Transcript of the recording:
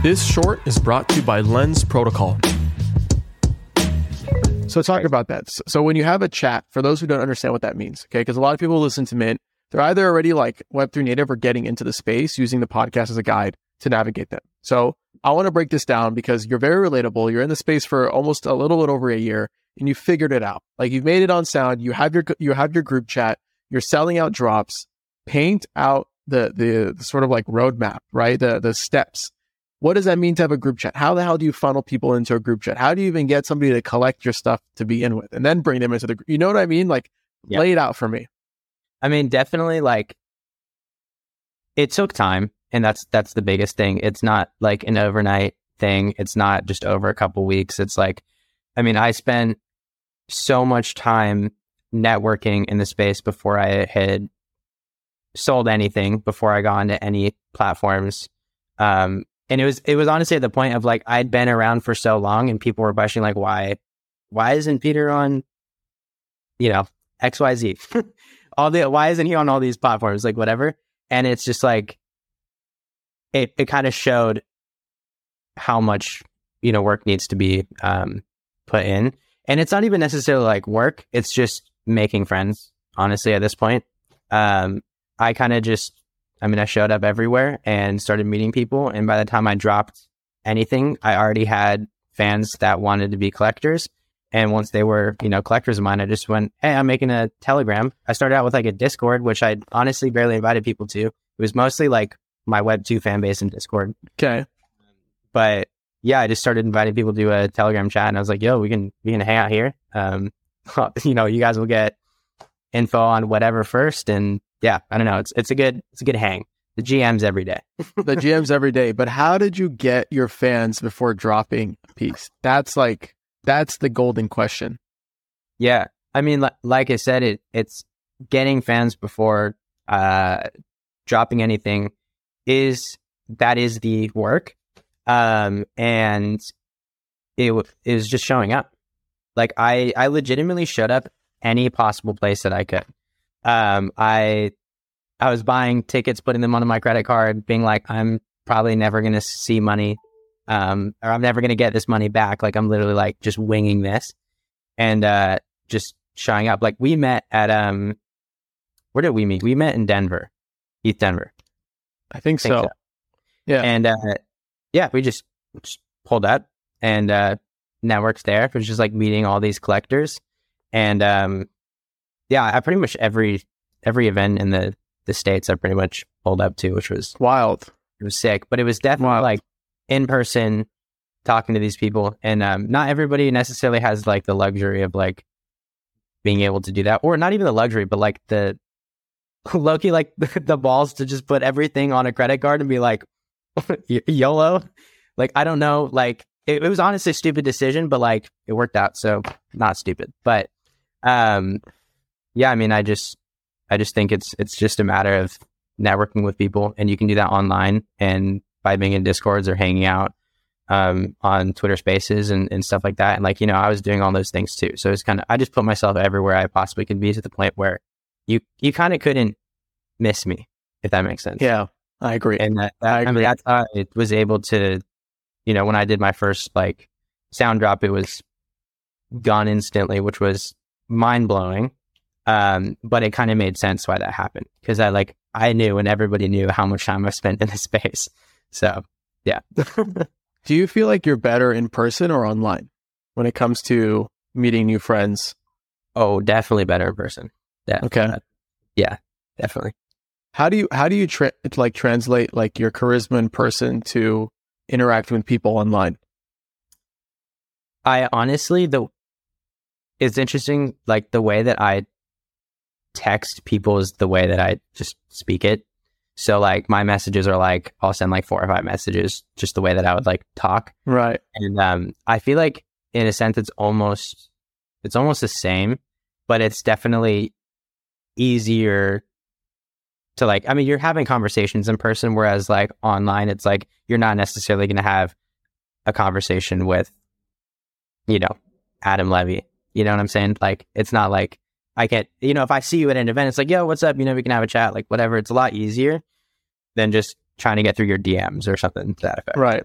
This short is brought to you by Lens Protocol. So talk about that. So when you have a chat, for those who don't understand what that means, okay, because a lot of people listen to Mint, they're either already like Web3 native or getting into the space using the podcast as a guide to navigate them. So I want to break this down because you're very relatable. You're in the space for almost a little bit over a year and you figured it out. Like you've made it on sound. You have your, you have your group chat. You're selling out drops. Paint out the, the, the sort of like roadmap, right? The, the steps what does that mean to have a group chat? How the hell do you funnel people into a group chat? How do you even get somebody to collect your stuff to begin with and then bring them into the group? You know what I mean? Like yep. lay it out for me. I mean, definitely like it took time and that's that's the biggest thing. It's not like an overnight thing. It's not just over a couple weeks. It's like I mean, I spent so much time networking in the space before I had sold anything, before I got into any platforms. Um, and it was it was honestly at the point of like I'd been around for so long and people were questioning like why why isn't Peter on you know XYZ all the why isn't he on all these platforms? Like whatever. And it's just like it it kind of showed how much you know work needs to be um put in. And it's not even necessarily like work. It's just making friends honestly at this point. Um I kind of just I mean, I showed up everywhere and started meeting people. And by the time I dropped anything, I already had fans that wanted to be collectors. And once they were, you know, collectors of mine, I just went, Hey, I'm making a telegram. I started out with like a discord, which I honestly barely invited people to. It was mostly like my web two fan base in discord. Okay. But yeah, I just started inviting people to a telegram chat and I was like, yo, we can, we can hang out here. Um, you know, you guys will get info on whatever first and yeah, I don't know. It's it's a good it's a good hang. The GMs every day. the GMs every day. But how did you get your fans before dropping a piece? That's like that's the golden question. Yeah, I mean, like, like I said, it it's getting fans before uh, dropping anything is that is the work, um, and it is just showing up. Like I I legitimately showed up any possible place that I could um, I I was buying tickets, putting them onto my credit card, being like, I'm probably never going to see money, um, or I'm never going to get this money back. Like I'm literally like just winging this, and uh, just showing up. Like we met at um, where did we meet? We met in Denver, ETHDenver. I think, I think so. so. Yeah, and uh, yeah, we just just pulled up and uh, networks there. It was just like meeting all these collectors, and um, yeah, I pretty much every every event in the the states I pretty much pulled up to, which was wild. It was sick, but it was definitely wild. like in person talking to these people, and um, not everybody necessarily has like the luxury of like being able to do that, or not even the luxury, but like the Loki, like the balls to just put everything on a credit card and be like YOLO. Like I don't know, like it, it was honestly a stupid decision, but like it worked out, so not stupid. But um, yeah, I mean, I just, I just think it's, it's just a matter of networking with people and you can do that online and by being in discords or hanging out, um, on Twitter spaces and, and stuff like that. And like, you know, I was doing all those things too. So it's kind of, I just put myself everywhere I possibly could be to the point where you, you kind of couldn't miss me, if that makes sense. Yeah, I agree. And that, that I, agree. I mean, that's how I was able to, you know, when I did my first like sound drop, it was gone instantly, which was mind blowing. Um, but it kind of made sense why that happened because I like I knew and everybody knew how much time I spent in the space. So yeah. Do you feel like you're better in person or online when it comes to meeting new friends? Oh, definitely better in person. Yeah. Okay. Uh, yeah, definitely. How do you how do you tra- like translate like your charisma in person to interacting with people online? I honestly the it's interesting like the way that I text people is the way that I just speak it. So like my messages are like I'll send like four or five messages just the way that I would like talk. Right. And um I feel like in a sense it's almost it's almost the same, but it's definitely easier to like I mean you're having conversations in person whereas like online it's like you're not necessarily going to have a conversation with you know Adam Levy. You know what I'm saying? Like it's not like I get, you know, if I see you at an event, it's like, yo, what's up? You know, we can have a chat, like whatever. It's a lot easier than just trying to get through your DMs or something to that effect. Right.